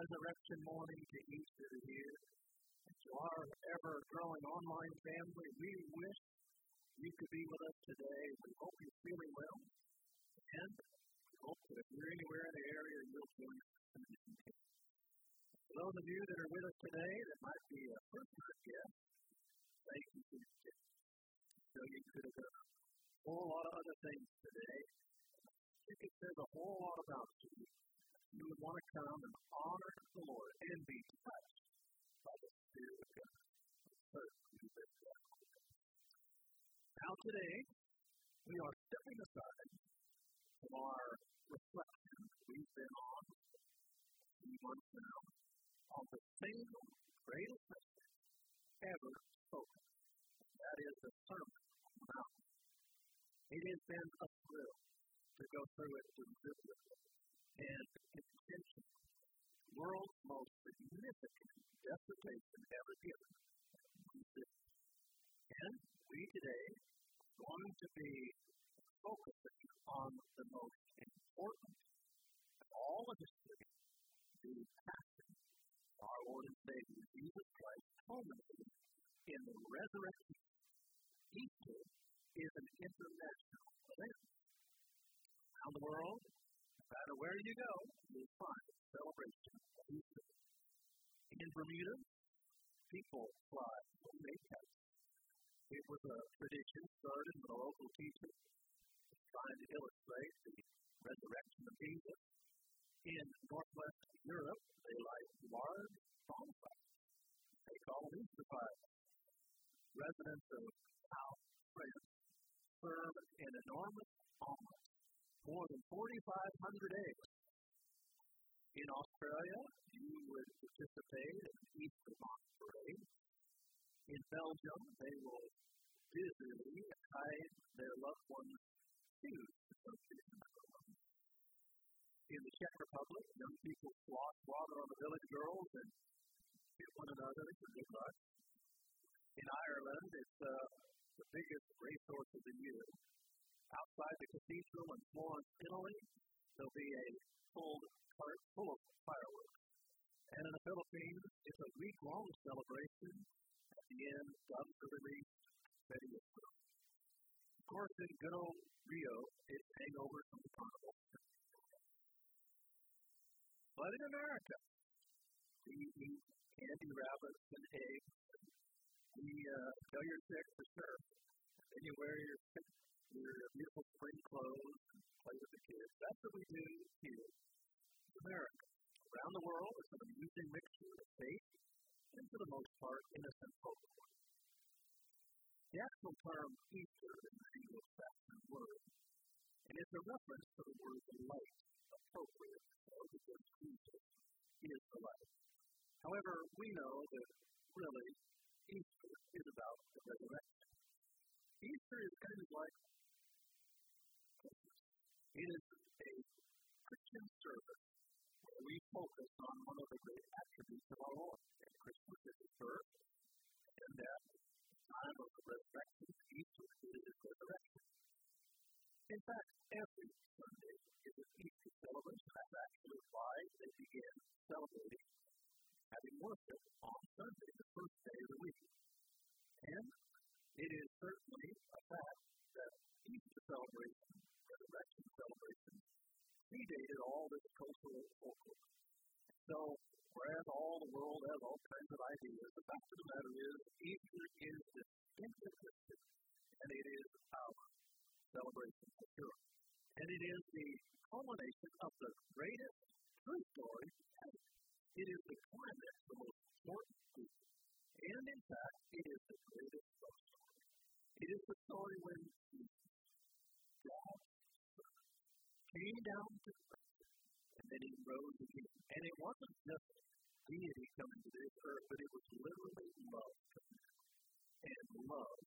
Resurrection morning to each of you. To our ever growing online family, we wish you could be with us today. We hope you're feeling well. And we hope that if you're anywhere in the area, you'll join us. For those of you that are with us today that might be a first time guest, thank you for your gift. So you could have done a whole lot of other things today. I think says a whole lot about you. You would want to come and honor the Lord and be touched by the Spirit of God. Now today, we are stepping aside from our reflection we've been on a few months now on the single greatest message ever spoken. That is the Sermon on the Mount. It has been a thrill to go through it to visit it and intention. World's most significant dissertation ever given. And we today are going to be focusing on the most important of all of history, the passion of our Lord and Savior Jesus Christ culminating in the resurrection. Easter is an international event. Around the world, matter where you go, you'll find celebration of Easter. In Bermuda, people fly homemade kites. It was a tradition started with a local teacher trying to illustrate the resurrection of Jesus. In northwest Europe, they light large bonfires. They call them Easter fires. Residents of South France serve an enormous omelet, more than 4,500 eggs. In Australia, you would participate in the Easter Mock Parade. In Belgium, they will busily hide their loved ones' shoes in the Czech Republic, young people slosh water on the village girls and hit one another for good luck. In Ireland, it's uh, the biggest racehorse of the year. Outside the cathedral in Florence, Italy, there'll be a full cart full of fireworks. And in the Philippines, it's a week-long celebration. At the end, doves are released, to go. Of course, in good old Rio, it's hangovers from the carnival. But in America, we eat candy rabbits and eggs. We uh, know you're sick for sure. Then you wear your your beautiful spring clothes and play with the kids. That's what we do here in America. Around the world, it's an amusing mixture of faith and, for the most part, innocent folklore. The actual term Easter is an Anglo-Saxon word, and it's a reference to the word light, appropriate, or because Jesus is the light. However, we know that really Easter is about the resurrection. Easter is kind of like. It is a Christian service where we focus on one of the great attributes of our Lord. And Christmas is his birth, and at the time of the resurrection, Easter is his resurrection. In fact, every Sunday is an Easter celebration. That's actually why they begin celebrating having worship on Sunday, the first day of the week. And it is certainly a fact that Easter celebration, resurrection celebration, predated all this cultural folklore. So, whereas all the world has all kinds of ideas, the fact of the matter is, Easter is distinctly Christian, and it is our celebration for sure. And it is the culmination of the greatest true story ever. It is the climax, the most important truth. And in fact, it is the greatest love story. It is the story when God came down to earth and then he rose again. And it wasn't just deity coming to this earth, but it was literally love coming. And love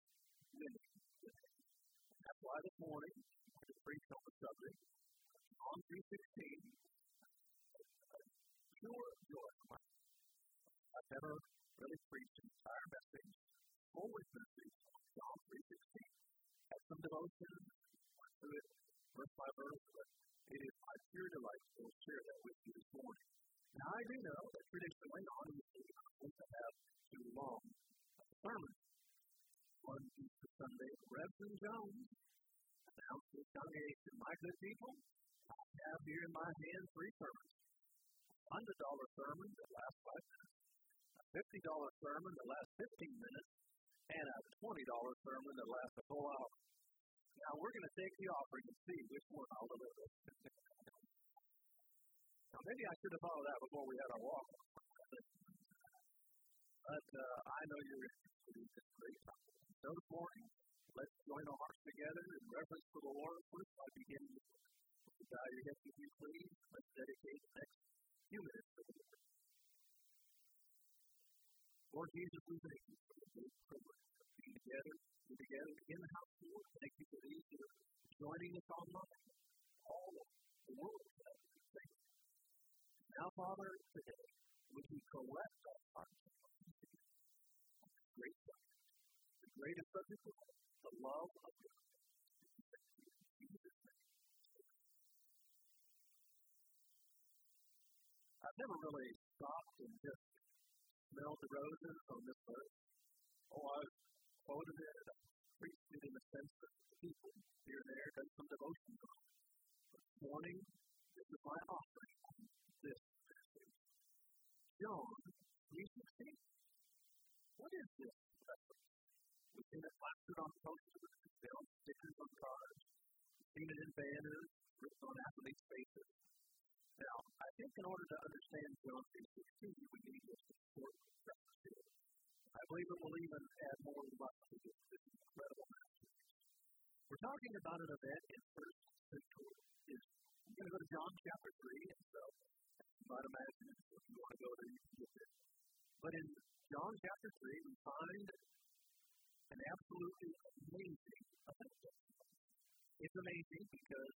winning That's why this morning, to preach on the subject, John 3.16, pure joy. I've never really preached an entire message, full message on John 3.16. Had some devotion, do know that traditionally, on Easter, we have two long sermons. One Easter Sunday, Reverend Jones announced to the congregation, My good people, I have here in my hand three sermons. A $100 sermon that lasts five minutes, a $50 sermon that lasts 15 minutes, and a $20 sermon that lasts a full hour. Now, we're going to take the offering and see which one I'll deliver. Maybe I should have of that before we had our walk. But uh, I know you're interested in this great. So this morning, let's join our hearts together in reverence for the Lord. First, I begin with you bow your heads with you, please. Let's dedicate the next few minutes to the Lord. Lord Jesus, we thank you for the great privilege of being together, being together in the house of the Lord. Thank you for these that are joining us online, all over the world. Father, today, would you correct our hearts great subject, the greatest subject of all, the love of God. I've never really stopped and just smelled the roses on this verse. Oh, I've quoted it, I've preached it in the sense of people here and there, done some devotion on. This morning, this is my offering this. John 3.16. What is this? We've seen it plastered on posters, on stickers on cars, seen it in banners, written on athletes' faces. Now, I think in order to understand John 3.16, we need this here. I believe it will even add more light to this, this incredible masterpiece. We're talking about an event in first century Israel. I'm going to go to John chapter 3, and so might imagine if you want to go there, you can get there. But in John chapter 3, we find an absolutely amazing event. It's amazing because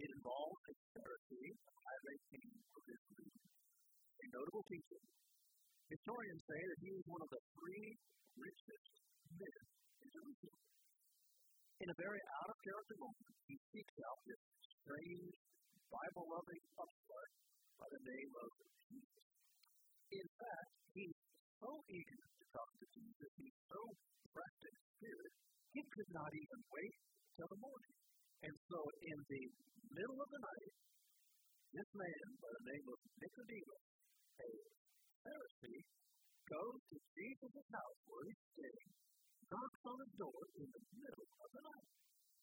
it involves a Pharisee, a high king of Israel, a notable teacher. Historians say that he was one of the three richest men in Jerusalem. In a very out of character moment, he seeks out this strange, Bible loving upstart by the name of Jesus. In fact, he's so eager to talk to Jesus, he's so pressed in spirit, he could not even wait till the morning. And so, in the middle of the night, this man by the name of Nicodemus, a Pharisee, goes to Jesus' house where he's staying, knocks on his door in the middle of the night.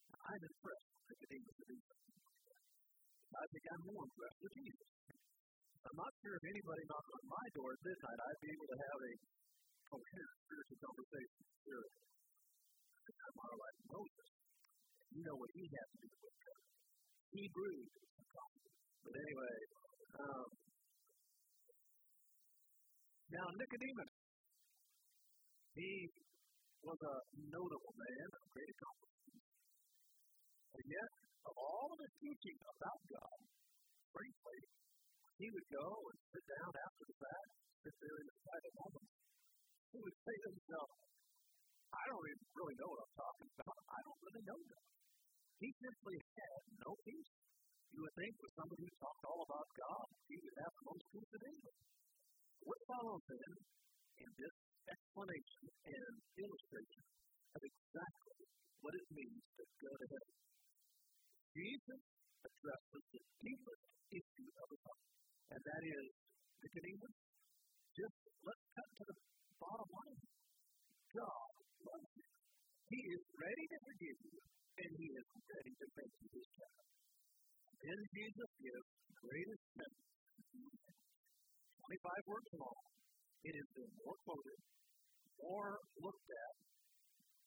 Now, I'm impressed with Nicodemus to do something. I think I'm more impressed with Jesus. I'm not sure if anybody knocked on my door at midnight, I'd be able to have a coherent spiritual conversation. Sure. I'm more like Moses. You know what he had to do with that. Hebrew. But anyway, um, now Nicodemus, he was a notable man of great accomplishments. And yet, of all his teaching about God, frankly, he would go and sit down after the fact, sit there in the moments. He would say to himself, I don't even really know what I'm talking about. I don't really know God. He simply had no peace. You would think with somebody who talked all about God, he would have the most peace of anyone. What follows then in this explanation and illustration of exactly what it means to go to heaven? Jesus addresses the deepest issue of the heart and that is Nicodemus. Just let's cut to the bottom line. God loves you. He is ready to forgive you, and He is ready to make you His child. Then Jesus gives the greatest message. 25 words long. It has been more quoted, more looked at,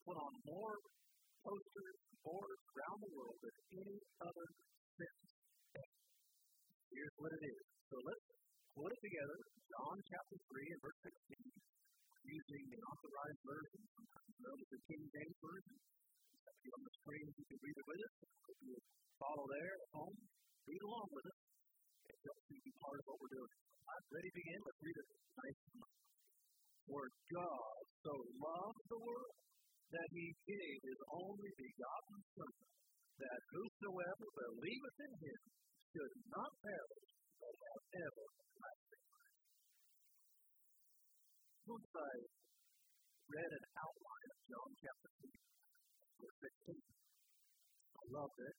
put on more posters, boards around the world than any other sentence Here's what it is. So let's put it together. John chapter 3 and verse 16, using the authorized version, known as the King James Version. It's on the screen, you can read it with us. If you follow there at home, read along with us. It helps you be part of what we're doing. I'm ready to begin. Let's read it nice For God so loved the world that he gave his only begotten Son, that whosoever believeth in him should not perish, Once I read an outline of John chapter 2, verse 16, I loved it,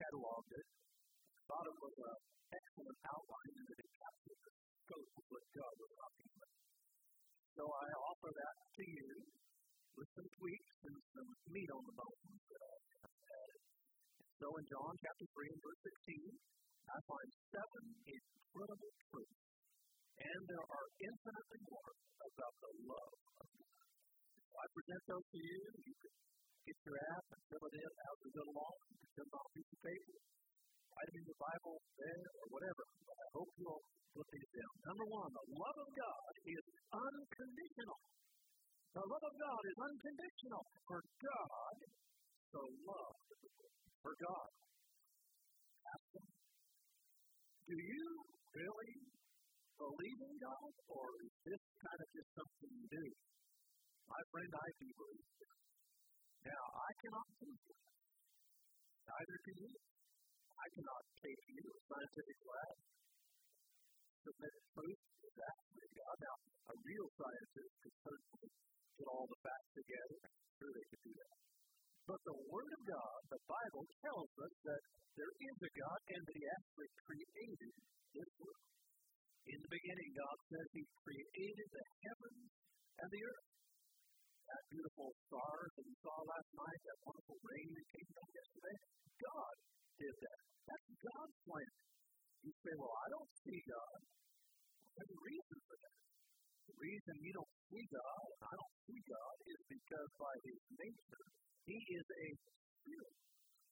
cataloged it, thought it was an excellent outline and it captured the scope of what God was talking about. So I offer that to you with some tweaks and some meat on the bones that I have added. So in John chapter 3 and verse 16, I find seven incredible truths. And there are infinitely more about the love of God. So I present those to you. You can get your app and fill it in as we go along. You can fill it on a piece of paper. Write it in your Bible there or whatever. But I hope you'll put these down. Number one, the love of God is unconditional. The love of God is unconditional. For God so loved. For God. Ask them, do you really believe in God, or is this kind of just something you do? My friend, I do believe it. Now, I cannot prove it. Neither can you. I cannot take you to a scientific lab, submit proof that actually God. Now, a real scientist could certainly put all the facts together. I'm sure they could do that. But the Word of God, the Bible, tells us that there is a God and that He actually created this world. In the beginning, God says He created the heavens and the earth. That beautiful stars that we saw last night, that wonderful rain that came down yesterday, God did that. That's God's plan. You say, well, I don't see God. There's a reason for that. The reason you don't see God, I don't see God, is because by His nature, He is a spirit.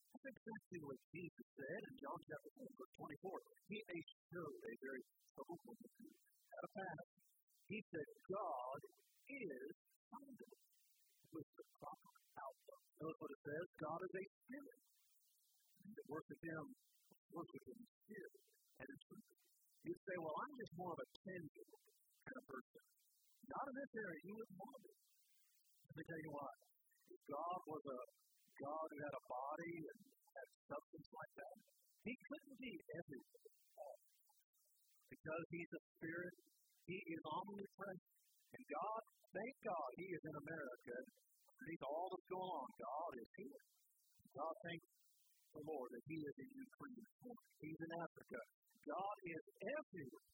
That's exactly what Jesus said in John chapter 4, verse 24. He showed a very troubled at a pass. He said, God is founded with the proper outlook. Notice what it says God is a spirit. And to worship Him, worship Him in spirit and truth. You say, well, I'm just more of a tangible kind of person. Not in this area, you wouldn't want it. Let me tell you why. God was a God who had a body and had substance like that, he couldn't be everything. Because he's a spirit, he is omnipresent. And God, thank God, he is in America. Underneath all that's going on, God is here. God, thank the Lord that he is in Ukraine. He's in Africa. God is everywhere.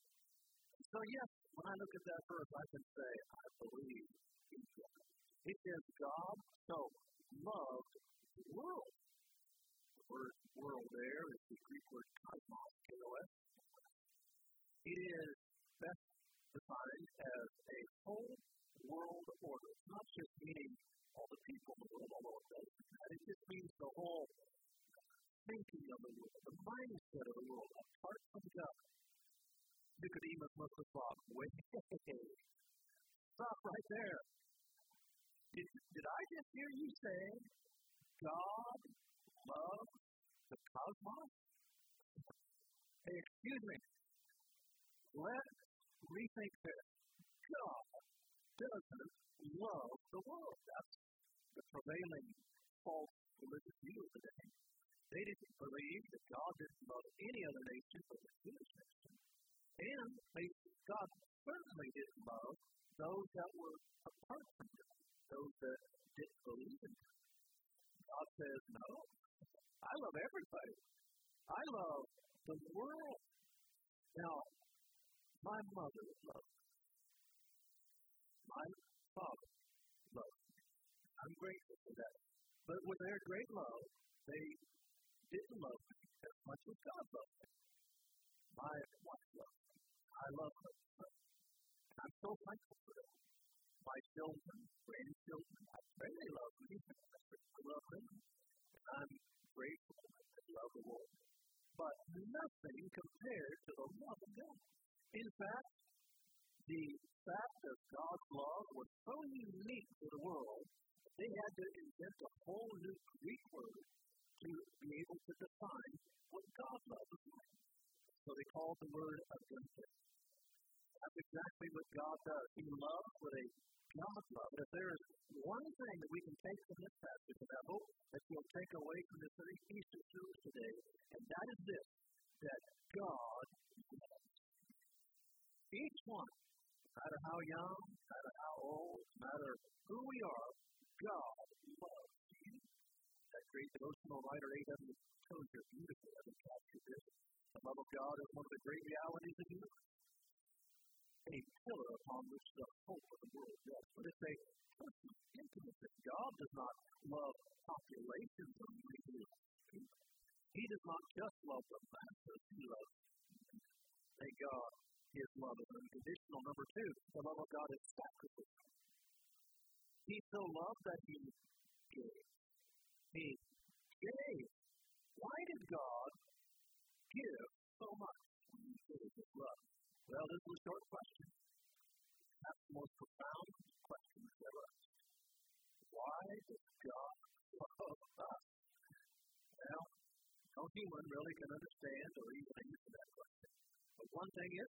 So, yes, when I look at that verse, I can say, I believe in God. It says, God so loved the world. The word world there is the Greek word cosmos, K-O-S. It is best defined as a whole world order. It's not just meaning all the people in the world, although it does that. It just means the whole thinking of the world, the mindset of the world, apart from God. Nicodemus must have thought, wait, stop right there. Did, did I just hear you say God loves the cosmos? Hey, excuse me. Let's rethink this. God doesn't love the world. That's the prevailing false religious view of the day. They didn't believe that God didn't love any other nation but the Jewish nation. And they, God certainly didn't love those that were apart from God, those that didn't believe in Him. God says, No, I love everybody. I love the world. Now, my mother loved me. My father loved me. I'm grateful for that. But with their great love, they didn't love me as much as God loved me. My wife loved me. I love her. I'm so thankful for that. Children, grandchildren, I pray they love me. I love them. And I'm grateful that they love the Lord. but nothing compared to the love of God. In fact, the fact of God's love was so unique to the world, they had to invent a whole new Greek word to be able to define what God's love was like. So they called the word agape. That's exactly what God does. He loves with a God love. If there is one thing that we can take from this passage, and I hope that you'll take away from this Easter service today, and that is this, that God loves. Each one, no matter how young, no matter how old, no matter who we are, God loves you. That great devotional writer A.W. Tozer beautifully captured this. The love of God is one of the great realities of the universe a pillar upon which the hope of the world rests. But it's a personal intimacy. God does not love populations only. He does not just love the masses, He loves Thank God His love is unconditional. Number two, the love of God is sacrificial. He so loved that He gave. He gave. Why did God give so much He gave His love? Well, this is a short question. That's the most profound question that's ever asked. Why does God love us? Well, no human really can understand or even answer that question. But one thing is.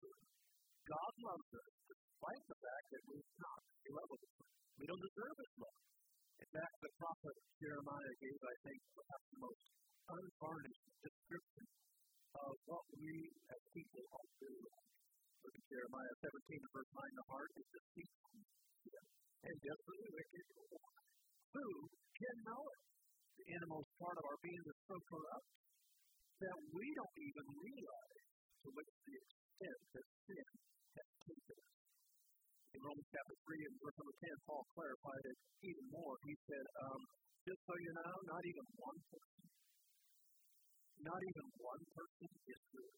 God loves us despite the fact that we're not. Us. We don't deserve His love. In fact, the prophet Jeremiah gave, I think, perhaps the most unvarnished description of what we as people ought to do. Look Jeremiah 17, verse 9. The heart is deceitful and desperately wicked. Who can know it? The innermost part of our being is so corrupt that we don't even realize to which the extent that sin has taken us. In Romans chapter 3 and verse number 10, Paul clarified it even more. He said, um, just so you know, not even one person, not even one person is good.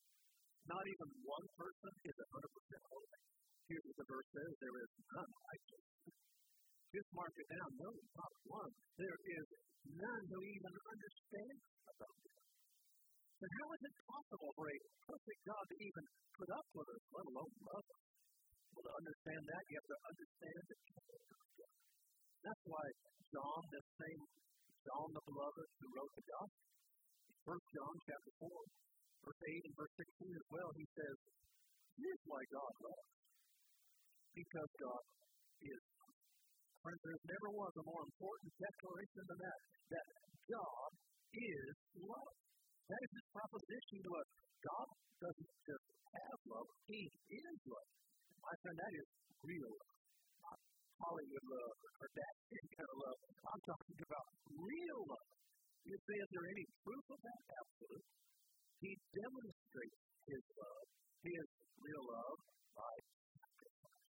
Not even one person is 100% holy. What the verse says there is none righteous. Just mark it down. No, not one. There is none who even understands about it. Then how is it possible for a perfect God to even put up with us, let alone love us? Well, to understand that, you have to understand the kingdom. That's why John, the same John the Beloved who wrote the Gospel, First John chapter 4, verse 8 and verse 16 as well, he says, Here's why God loves. Because God is. Friends, there never was a more important declaration than that, that God is love. That is his proposition to us. God doesn't just have love, he is love. My friend, that is real love. Hollywood love or that kind of love. I'm talking about real love. You say, is there any proof of that? Absolutely. He demonstrates his love, his real love, by sacrifice.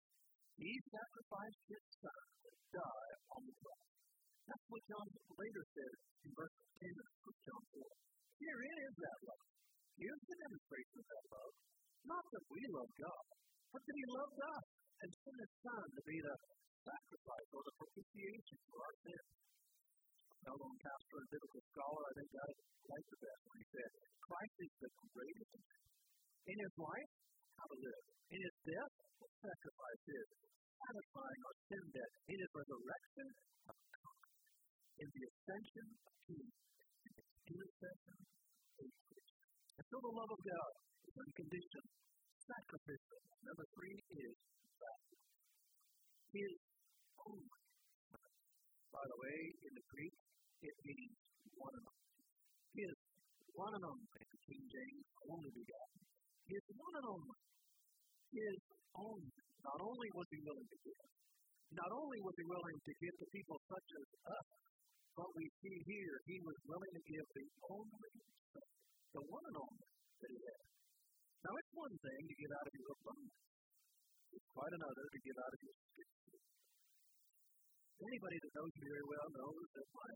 He sacrificed his son to die on the cross. That's what John later says in verse 10 of John 4. Herein is that love. Here's the demonstration of that love. Not that we love God, but that he loved us and sent his son to be the sacrifice or the propitiation for our sins well-known pastor and biblical scholar, I think it right the best when he said, Christ is the greatest in his life, how to live. In his death, what sacrifice is, satisfying our sin debt. In his resurrection, in the ascension peace, in his intercession, and so the love of God is unconditional, sacrificial. Number three is that his own. By the way, in the Greek, it means one and only. He is one and only, King James, only begotten. He is one and only. His only. Not only was he willing to give, not only was he willing to give to people such as us, but we see here he was willing to give the only the one and only that he had. Now it's one thing to get out of your abundance. It's quite another to get out of your scarcity. Anybody that knows me very well knows that my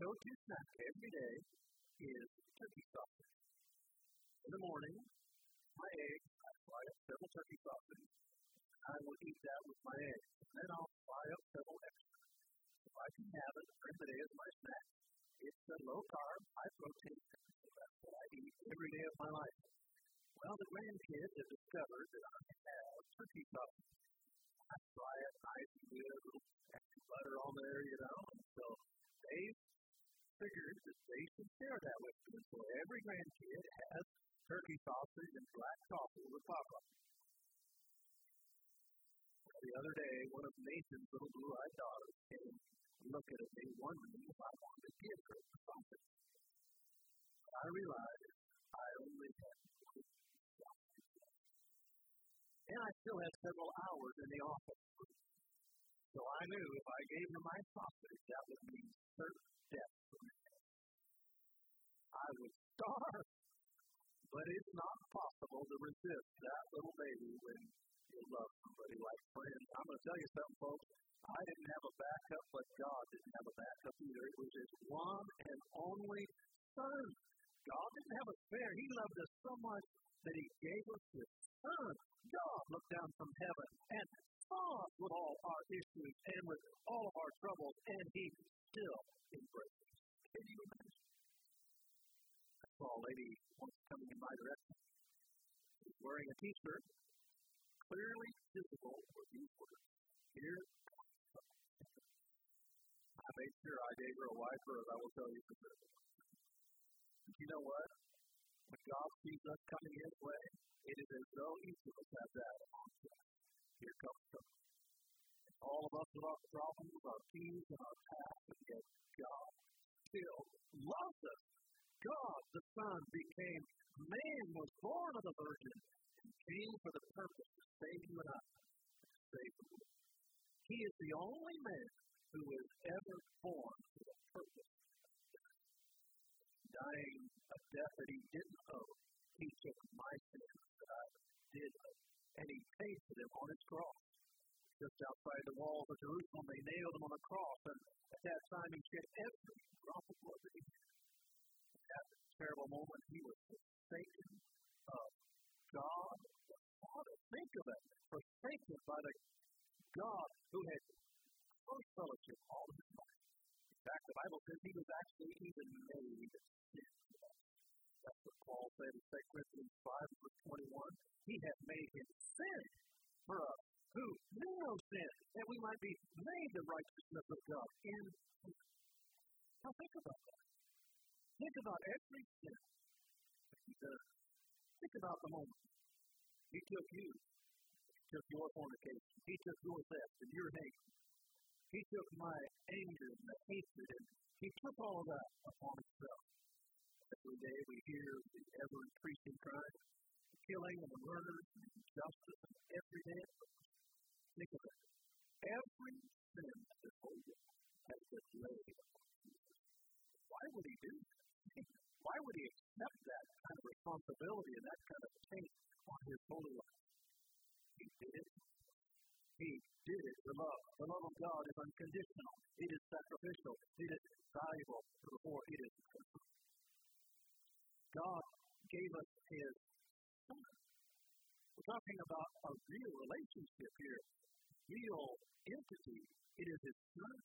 go-to snack every day is turkey sausage. In the morning, my eggs, I fry up several turkey sausages. I will eat that with my eggs. And then I'll fry up several extra. If I can have it during the day as my snack, it's a low carb, high protein That's what I eat every day of my life. Well, the grandkids have discovered that I have turkey sausage. I fry it nice and good, a little extra butter on there, you know. And so they figured that they should share that with me. So every grandkid has turkey sausage and black coffee with Papa. The other day, one of Nathan's little blue-eyed daughters came looking at me, wondering if I wanted to give her the sausage. I realized I only had one sausage. and I still had several hours in the office. So I knew if I gave her my sausage, that would mean certain death for me. I would starve. But it's not possible to resist that little baby when you love somebody like friends. I'm going to tell you something, folks. I didn't have a backup, but God didn't have a backup either. It was His one and only Son. God didn't have a spare. He loved us so much that He gave us His Son. God looked down from heaven and saw us with all our issues and with all of our troubles, and He still embraced us. Can you imagine? I saw a lady once coming in my direction. She's wearing a T-shirt, clearly visible with these words. Here I made sure I gave her a wide berth, I will tell you for sure. You know what? When God sees us coming His way, it is as though each of us has that on Here comes God. All of us with our problems, our keys, and our past, and yet God still loves us. God, the Son, became man, was born of the Virgin, and came for the purpose to save you and I, save the world. He is the only man who was ever born for the purpose dying a death that he didn't owe. He took my sins that I did owe, and he paid for them on his cross. Just outside the walls of Jerusalem, they nailed him on a cross, and at that time he shed every drop of blood that he had. At that terrible moment, he was forsaken of God the Father. Think of it, forsaken by the God who had close fellowship all of his life. In fact, the Bible says he was actually even made sin. That's what Paul said in 2 Corinthians 5, verse 21. He had made him sin for us who knew no sin, that we might be made the righteousness of God in. Now think about that. Think about every sin that. Think about the moment. He took you. He took your fornication. He took your theft and your hate. He took my anger and the hatred and he took all that upon himself. Every day we hear the ever increasing crime, the killing and the murder and injustice, and every day. Think of it. Every sin that holds has been laid Why would he do that? Why would he accept that kind of responsibility and that kind of taint on his holy life? He did it. He did it for love. The love of God is unconditional. It is sacrificial. It is valuable. Therefore, it is. God gave us His Son. Talking about a real relationship here, real entity. It is His Son.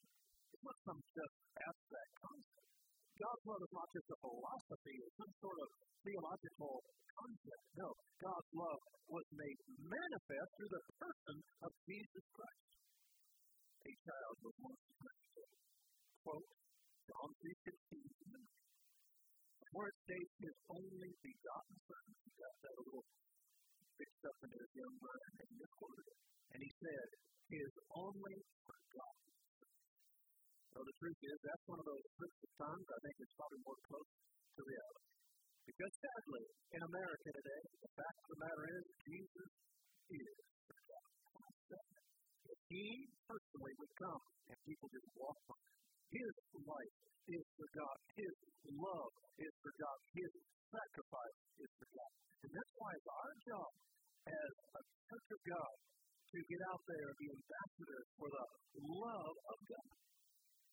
It's not some just abstract concept. God's love is not just a philosophy or some sort of theological concept. No, God's love was made manifest through the person of Jesus Christ. A child was once quote, John 3.16, where it states his only begotten son. He got that little fixed up in his young mind and misquoted it. And he said, his only begotten so the truth is, that's one of those of tongues I think is probably more close to reality. Because sadly, in America today, the fact of the matter is, Jesus is God. If He personally would come and people just walk by, His life is for God. His love is for God. His sacrifice is for God. And that's why it's our job as a church of God to get out there and be ambassadors for the love of God.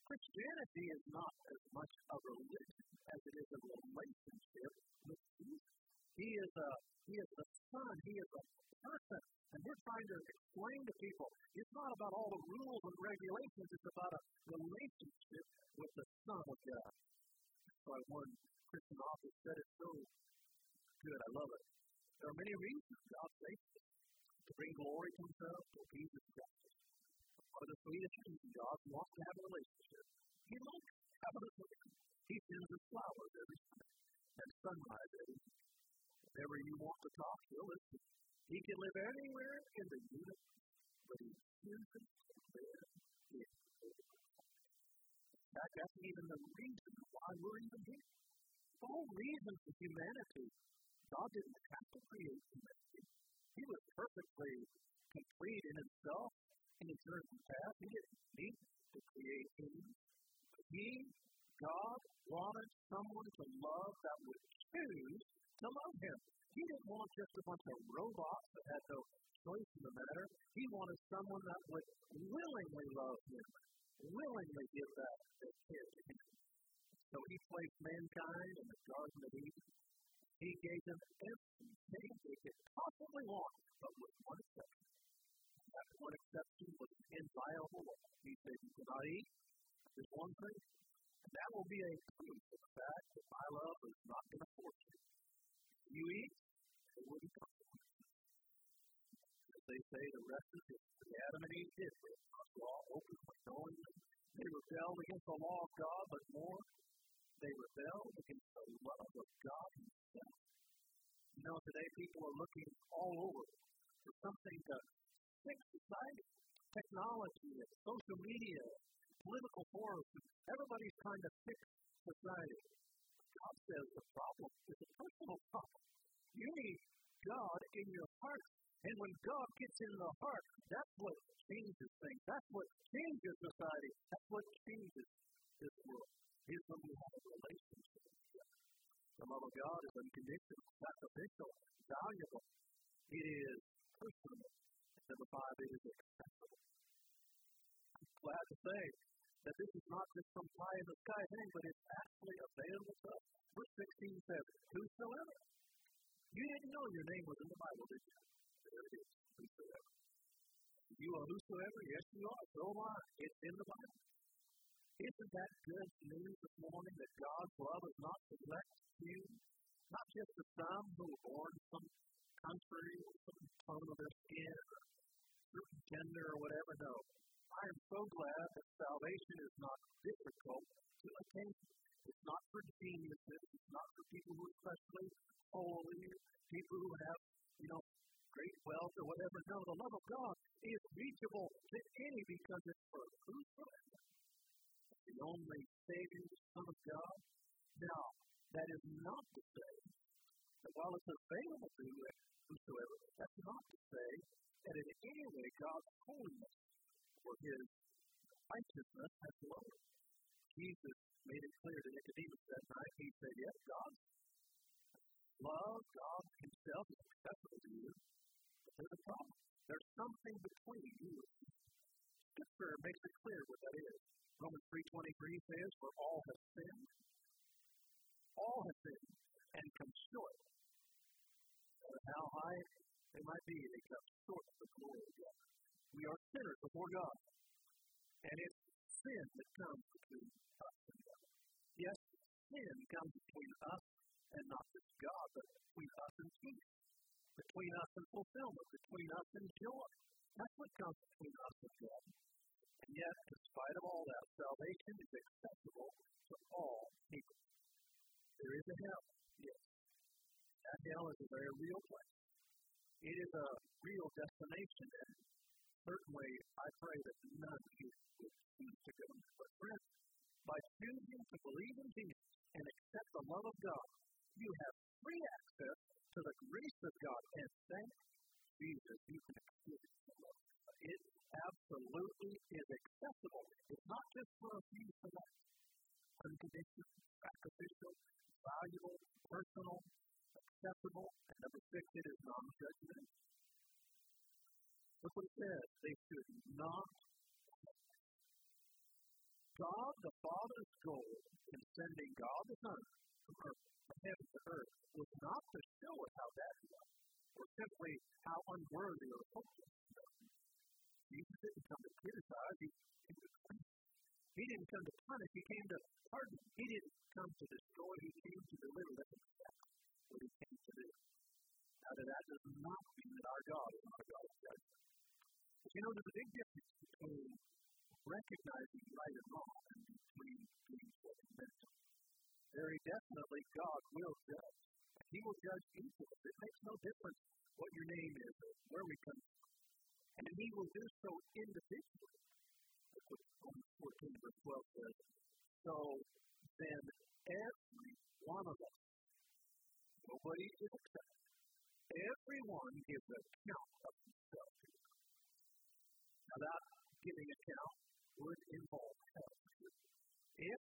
Christianity is not as much a religion as it is a relationship with Jesus. He is a he is the Son. He is a person. And we're trying to explain to people it's not about all the rules and regulations, it's about a relationship with the Son of God. That's why one Christian author said it so good. I love it. There are many reasons God saves us to bring glory to Himself, appease His justice. One of the sweetest reasons God wants to have a relationship. He likes having a relationship. He sends us flowers every time and sunrise every. Whenever you want to talk, he'll listen. He can live anywhere in the universe, but he chooses to live In fact, that's even the reason why we're even here. The whole reason for humanity, God didn't have to create humanity. He was perfectly complete in himself in eternity past. He didn't need to create humans. But he, God, wanted someone to love that would choose to love him. He didn't want just a bunch of robots that had no choice in the matter. He wanted someone that would willingly love him, willingly give that, that kid to him. So he placed mankind in the Garden of Eden. He gave them everything they could possibly want, but with one exception. That one exception was inviolable. He said, You cannot eat. There's one thing. And that will be a proof of the fact that my love is not going to force you. You eat, there will be consequences. As they say, the rest is history. Adam and Eve did this. God's law openly knowing. They rebelled against the law of God, but more, they rebelled against the love of God Himself. You know, today people are looking all over for something to fix society. Technology social media, political forces, everybody's trying to fix society. God says the problem is a personal problem. You need God in your heart. And when God gets in the heart, that's what changes things. That's what changes society. That's what changes this world. Is when we have a relationship The love of God is unconditional, sacrificial, valuable. It is personal. And number five, it is accessible. I'm glad to say that this is not just some pie in the sky thing, but it's actually available to us. Verse 16 says, Whosoever. You didn't know your name was in the Bible, did you? There it is. Whosoever. You are whosoever? Yes, you are. So am I. It's in the Bible. Isn't that good news this morning that God's love is not to you? Not just to some who were born in some country or some tone of their skin or certain gender or whatever. No. I am so glad that salvation is not difficult to attain. It's not for geniuses. It's not for people who are especially holy, people who have, you know, great wealth or whatever. No, the love of God is reachable to any because it's for whosoever. The only the Son of God. Now, that is not to say that while it's available to whosoever, that's not to say that in any way God's holiness or his righteousness has lowered. Jesus made it clear to Nicodemus that night. He said, Yes, God, love, God Himself is acceptable to you, but there's a problem. There's something between you Scripture makes it clear what that is. Romans 3.23 says, For all have sinned. All have sinned and come short. No how high they might be, they come short of the glory of God. We are sinners before God. And it's sin that comes between us and God. Yes, sin comes between us and not just God, but between us and peace, between us and fulfillment, between us and joy. That's what comes between us and God. Yet, despite of all that, salvation is accessible to all people. There is a hell, yes. That hell is a very real place. It is a real destination, and certainly I pray that none of you would choose to go there. But friends, by choosing to believe in Jesus and accept the love of God, you have free access to the grace of God. And thank Jesus, you can experience the love. It absolutely is accessible. It's not just for a few select. Unconditional, sacrificial, valuable, personal, acceptable. And number six, it is non-judgmental. Look what it says. They should not. God the Father's goal in sending God the Son from earth, from heaven to earth, was not to show us how bad we are, or simply how unworthy or hopeless we. Jesus didn't come to criticize, he to clean. He didn't come to punish, he came to pardon. He didn't come to destroy, he came to deliver. That's exactly what he came to do. Now, that does not mean that our God is not a God of judgment. But you know, there's a big difference between recognizing right and wrong and between being judgmental. Very definitely, God will judge. And he will judge each of us. It makes no difference what your name is or where we come from. And he will do so individually. That's what Romans 14, verse 12 says. So then, every one of us, nobody is excepted, everyone gives an account of himself. Now, that giving account would involve help. If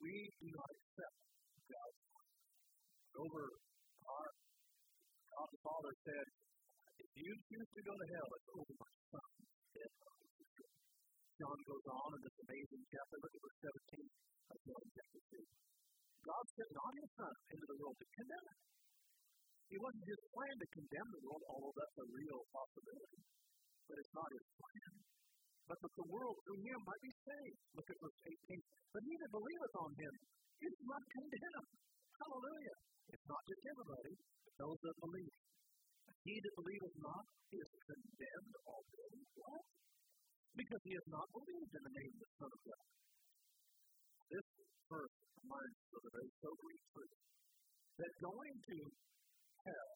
we do not accept God's over our God the Father said, you choose to go to hell, it's over. John goes on in this amazing chapter. Look at verse 17 of John chapter 2. God sent not his son into the world to condemn it. He wasn't his plan to condemn the world, although that's a real possibility. But it's not his plan. But that the world through him might be saved. Look at verse 18. But he that believeth on him is not condemned. Hallelujah. It's not just everybody, but those that believe. He that believeth not is condemned already. Why? Because he has not believed in the name of the Son of God. This verse reminds us of a very sobering truth that going to hell,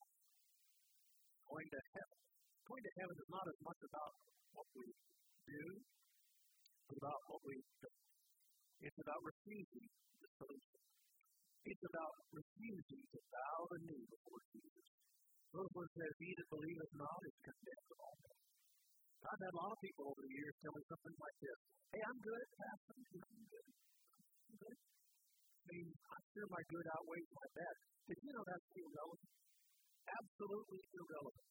going to heaven, going to heaven is not as much about what we do, but about what we do. It's about refusing the solution. It's about refusing to bow the knee before Jesus. Those one says, He that believeth not is condemned men. I've had a lot of people over the years tell me something like this. Hey, I'm good, Pastor. I'm good. I'm good. I mean, I'm sure my good outweighs my bad. Did you know that's irrelevant? Absolutely irrelevant.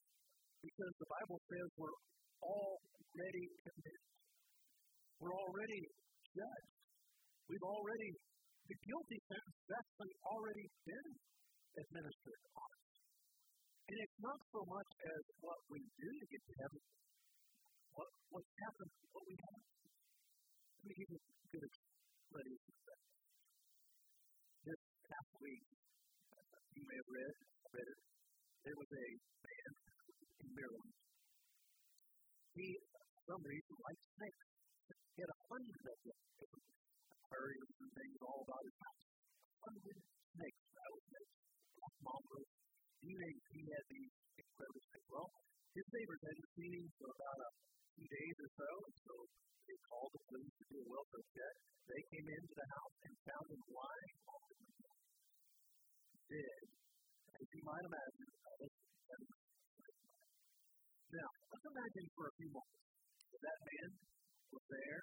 Because the Bible says we're already condemned. We're already judged. We've already, the guilty sentence actually already been administered on us. And it's not so much as what we do to get to heaven, what, what happens, what we have. Let me give you a good explanation of that. This past week, you may have read, read it, there was a man in Maryland. He, for some reason, likes snakes. He had a hundred of them. Aquariums and things all about his house. A hundred snakes, rattlesnakes, mongrels, he, he had these incredible things. Well, his neighbors hadn't seen him for about a few days or so, and so they called the police to do a welfare check. They came into the house and found him lying on the window, dead, as you might imagine. Now, let's imagine for a few moments that that man was there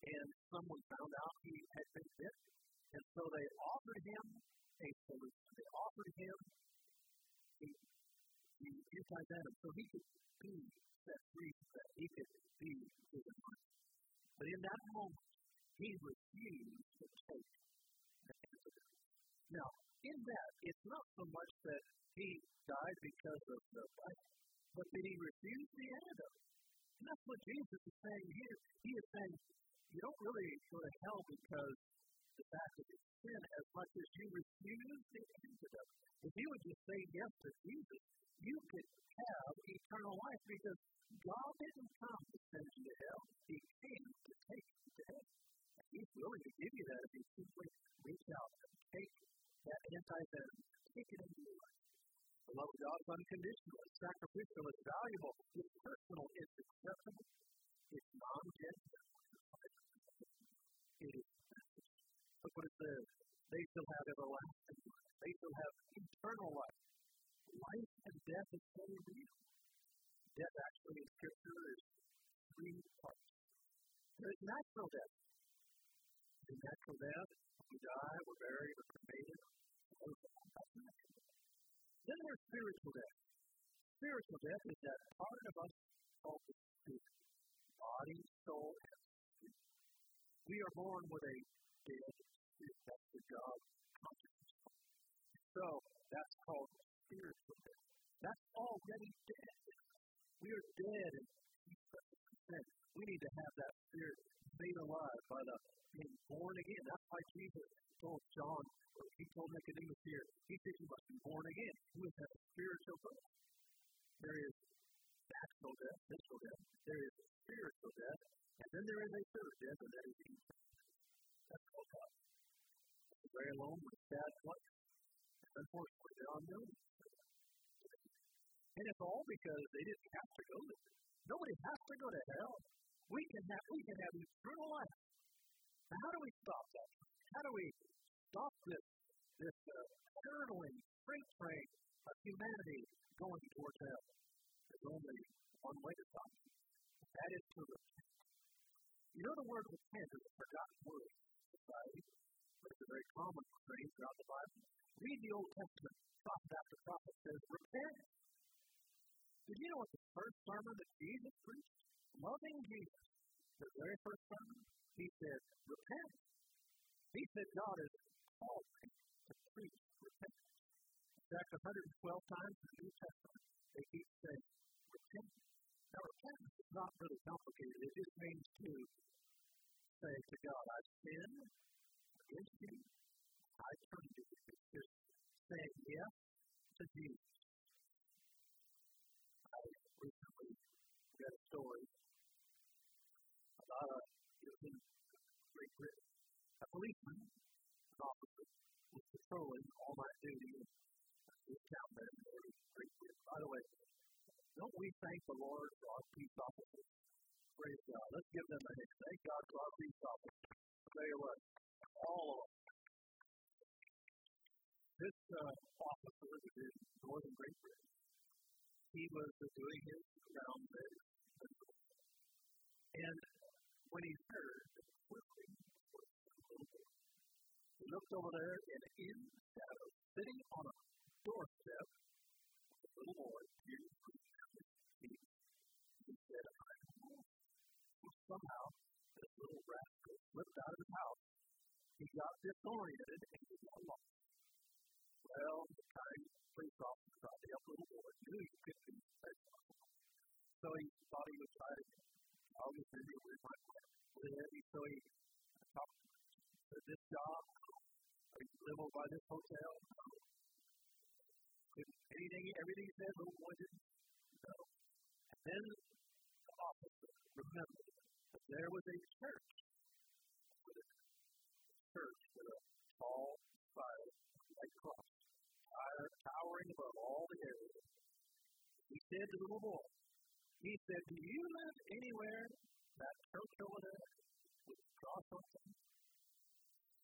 and someone found out he had been bit, and so they offered him a solution. They offered him the, the anti-venom so he could be set free that. He could be given life. But in that moment, he refused to take the antidote. Now, in that, it's not so much that he died because of the fight, but that he refused the antidote. And that's what Jesus is saying here. He is saying, you don't really go to hell because the fact that it's sin as much as you refuse the antidote. If you would just say yes to Jesus, you could have eternal life because God didn't come to send you to hell. He came to take you to heaven. And He's willing to give you that if you simply reach out and take that anti-venom, take it into your life. The love of God is unconditional, it's sacrificial, it's valuable, it's personal, it's acceptable, it's non-judgmental. It is Look what it says. They shall have everlasting life. They shall have eternal life. Life and death is very real. Death actually in Scripture is three parts. There's natural death. In natural death, we die, we're buried, we're cremated. That's natural death. Then there's spiritual death. Spiritual death is that part of us called the spirit. Body, soul, and spirit. We are born with a dead that's the job consciousness. So that's called spiritual death. That's already dead. We are dead in sin. We need to have that spirit made alive by the being born again. That's why Jesus told John, he told Nicodemus here, he said you must be born again. You must have a spiritual birth. There is natural death, physical death. There is spiritual death. And then there is a third death, and that is eternal. That's called God. Very lonely, place. And unfortunately, there are millions. And it's all because they didn't have to go there. Nobody has to go to hell. We can have we can have eternal life. Now, how do we stop that? How do we stop this this uh, freight train of humanity going towards hell? There's only one way to stop it. That is to repent. You know the word repent is a forgotten word in society, it's a very common phrase throughout the Bible. Read the Old Testament. Prophet after prophet says, repent. Did you know what the first sermon that Jesus preached? Loving Jesus. The very first sermon, he said, repent. He said God has called me to preach repentance. In fact, 112 times in the New Testament, they keep saying, repent. Now, repentance is not really complicated. It just means to say to God, I've sinned you. I turn to you. It's just saying yes to Jesus. I recently read a story about a, it was Great Britain, a policeman, an officer, was patrolling all night duty in this town there in Great Britain. By the way, don't we thank the Lord for our peace officers? Praise God. Let's give them a hand. Thank God for our peace officers. I'll tell you what, all of them. This uh, officer was in northern Great Britain. He was doing his round there. And when he heard he looked over there and in the shadow, sitting on a doorstep, was a little boy, he said, I. Somehow, this little rascal slipped out of his house. He got disoriented and he got lost. Well, the kind police officer thought the young little boy knew he could be responsible. So he thought he would try to jog his video with my friend. So he talked to this job. You live over by this hotel. Anything, everything he said, little boy didn't know. And then the officer remembered that there was a church, church with a tall spire, white cross, towering above all the areas. He said to the little boy, he said, Do you live anywhere that church over there with a cross on it?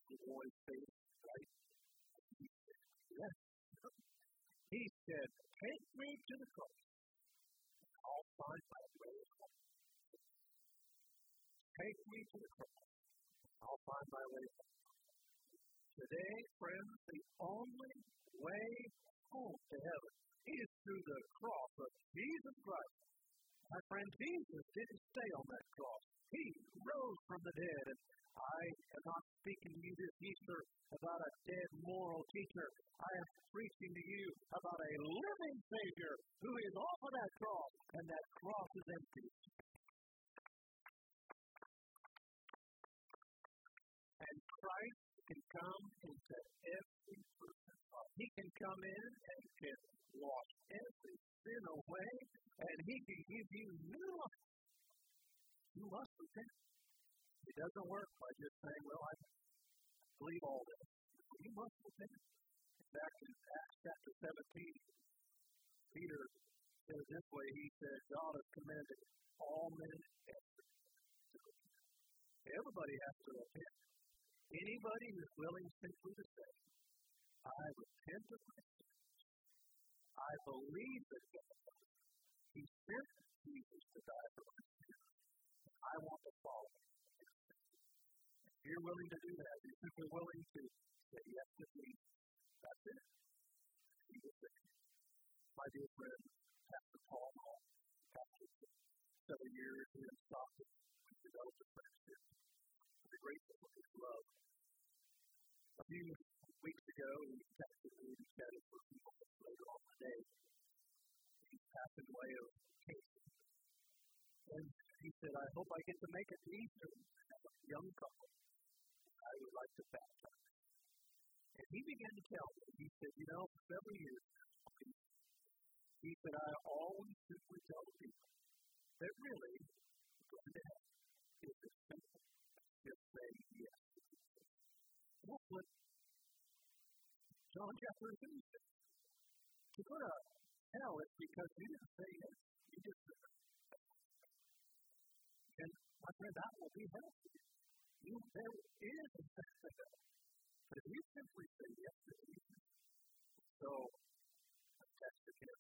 The boy's face right. He said, Yes. He said, Take me to the cross. I'll find my way home. Take me to the cross. I'll find my way home. Today, friends, the only way home to heaven is through the cross of Jesus Christ. My friend, Jesus didn't stay on that cross. He rose from the dead. I am not speaking to you this Easter about a dead moral teacher. I am preaching to you about a living Savior who is off of that cross, and that cross is empty. Christ can come into every person's heart. He can come in and can wash every sin away, and He can give you new life. You must repent. It doesn't work by just saying, well, I believe all this. You must repent. Back in Acts chapter 17, Peter says this way, he said, God has commanded all men Everybody has to repent. Anybody who's willing simply to say, I repent of my sins. I believe that God, He sent Jesus to die for my sins. I want to follow Him. If you're willing to do that, you're willing to say yes to Jesus, that's it. Will say, my dear friend, Pastor Paul Hall, pastor several years in Stockton, we developed a friendship. We're grateful for his love. A few weeks ago, he texted and chatted for a later on the day. He passed away of cancer. And he said, I hope I get to make it to Easter. young couple I would like to baptize. And he began to tell me, he said, you know, for several years he said, I always simply tell people that really going to heaven is as simple as just saying yes. That's what John chapter 2 says. To go to hell is because you didn't say yes. You just said And my friend, that will be hell for you. There is a But if you simply say yes to Jesus, so I texted him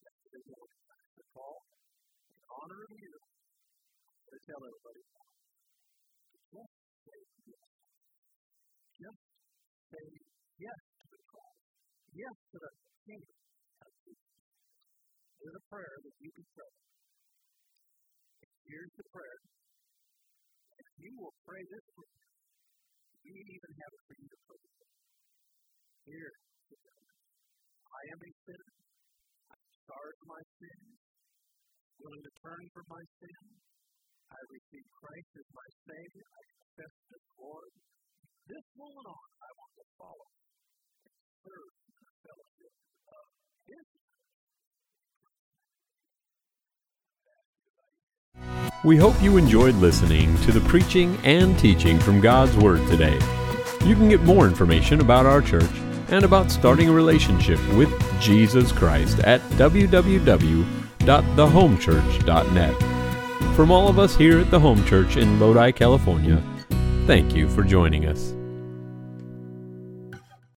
yesterday morning. I Paul, in honor of you, to tell everybody, just say yes. Just say yes to the cross. Yes to the kingdom of Jesus. There's a prayer that you can pray. Here's the prayer. If you will pray this prayer, we even have it for you to pray. Here, I am a sinner. I'm sorry for my sins. Willing to turn from my sin. I receive Christ as my Savior. I confess His Lord. This on, I want to follow and serve the fellowship of His We hope you enjoyed listening to the preaching and teaching from God's Word today. You can get more information about our church and about starting a relationship with Jesus Christ at www.thehomechurch.net. From all of us here at the Home Church in Lodi, California, thank you for joining us.